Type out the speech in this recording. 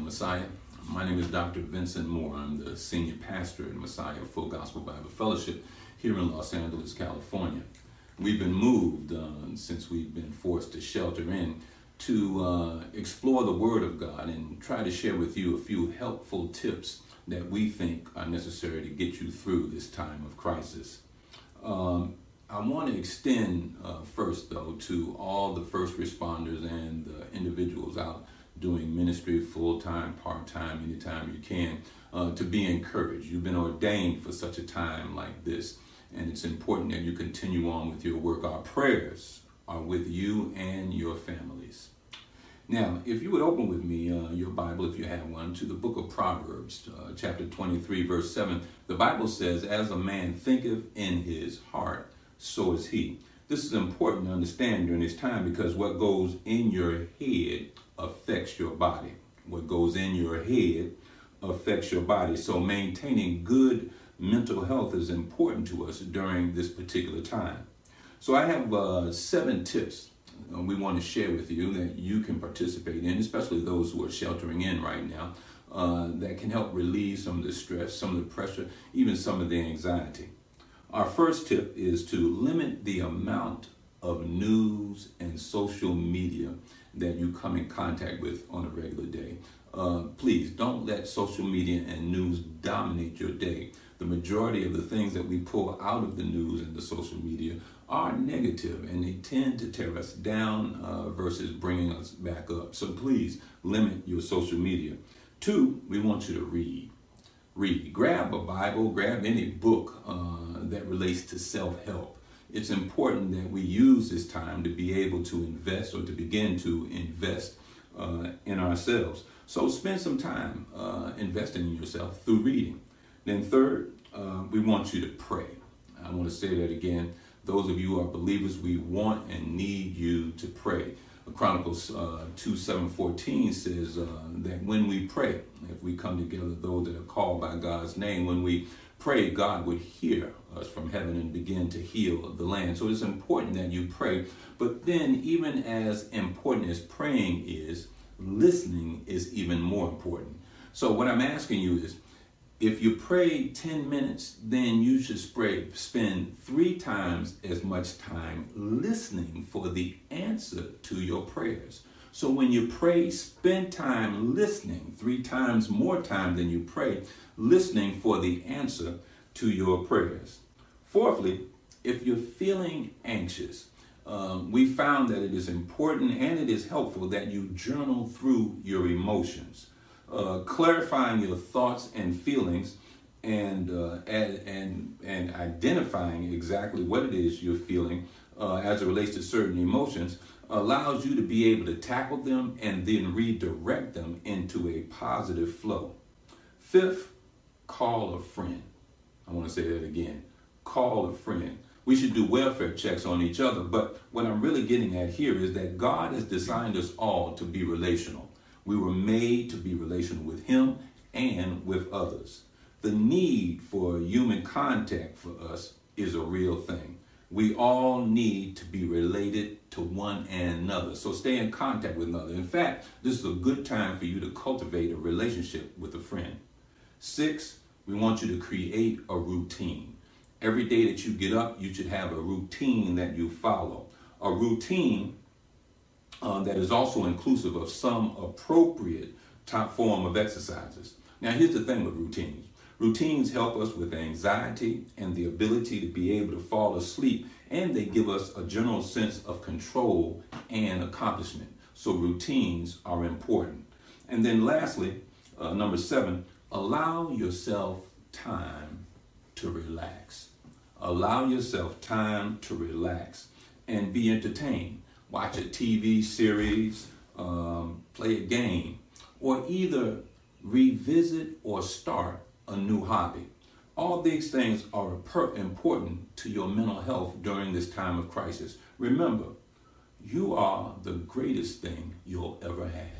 Messiah. My name is Dr. Vincent Moore. I'm the senior pastor at Messiah Full Gospel Bible Fellowship here in Los Angeles, California. We've been moved uh, since we've been forced to shelter in to uh, explore the Word of God and try to share with you a few helpful tips that we think are necessary to get you through this time of crisis. Um, I want to extend uh, first, though, to all the first responders and the individuals out doing ministry full time, part time, anytime you can, uh, to be encouraged. You've been ordained for such a time like this, and it's important that you continue on with your work. Our prayers are with you and your families. Now, if you would open with me uh, your Bible, if you have one, to the book of Proverbs, uh, chapter 23, verse 7, the Bible says, As a man thinketh in his heart, so is he. This is important to understand during this time because what goes in your head affects your body. What goes in your head affects your body. So maintaining good mental health is important to us during this particular time. So I have uh, seven tips uh, we want to share with you that you can participate in, especially those who are sheltering in right now, uh, that can help relieve some of the stress, some of the pressure, even some of the anxiety. Our first tip is to limit the amount of news and social media that you come in contact with on a regular day. Uh, please don't let social media and news dominate your day. The majority of the things that we pull out of the news and the social media are negative and they tend to tear us down uh, versus bringing us back up. So please limit your social media. Two, we want you to read. Read. Grab a Bible, grab any book uh, that relates to self help it's important that we use this time to be able to invest or to begin to invest uh, in ourselves. So spend some time uh, investing in yourself through reading. Then, third, uh, we want you to pray. I want to say that again. Those of you who are believers, we want and need you to pray. Chronicles uh, 2 7 14 says uh, that when we pray, if we come together, those that are called by God's name, when we pray, God would hear us from heaven and begin to heal the land. So it's important that you pray. But then, even as important as praying is, listening is even more important. So, what I'm asking you is if you pray 10 minutes, then you should spray, spend three times as much time listening for the answer to your prayers. So when you pray, spend time listening, three times more time than you pray, listening for the answer to your prayers. Fourthly, if you're feeling anxious, um, we found that it is important and it is helpful that you journal through your emotions, uh, clarifying your thoughts and feelings, and, uh, and and and identifying exactly what it is you're feeling uh, as it relates to certain emotions allows you to be able to tackle them and then redirect them into a positive flow. Fifth, call a friend. I want to say that again. Call a friend. We should do welfare checks on each other, but what I'm really getting at here is that God has designed us all to be relational. We were made to be relational with Him and with others. The need for human contact for us is a real thing. We all need to be related to one another. So stay in contact with another. In fact, this is a good time for you to cultivate a relationship with a friend. Six, we want you to create a routine. Every day that you get up, you should have a routine that you follow. A routine uh, that is also inclusive of some appropriate top form of exercises. Now, here's the thing with routines routines help us with anxiety and the ability to be able to fall asleep, and they give us a general sense of control and accomplishment. So, routines are important. And then, lastly, uh, number seven, allow yourself time to relax. Allow yourself time to relax and be entertained. Watch a TV series, um, play a game, or either revisit or start a new hobby. All these things are important to your mental health during this time of crisis. Remember, you are the greatest thing you'll ever have.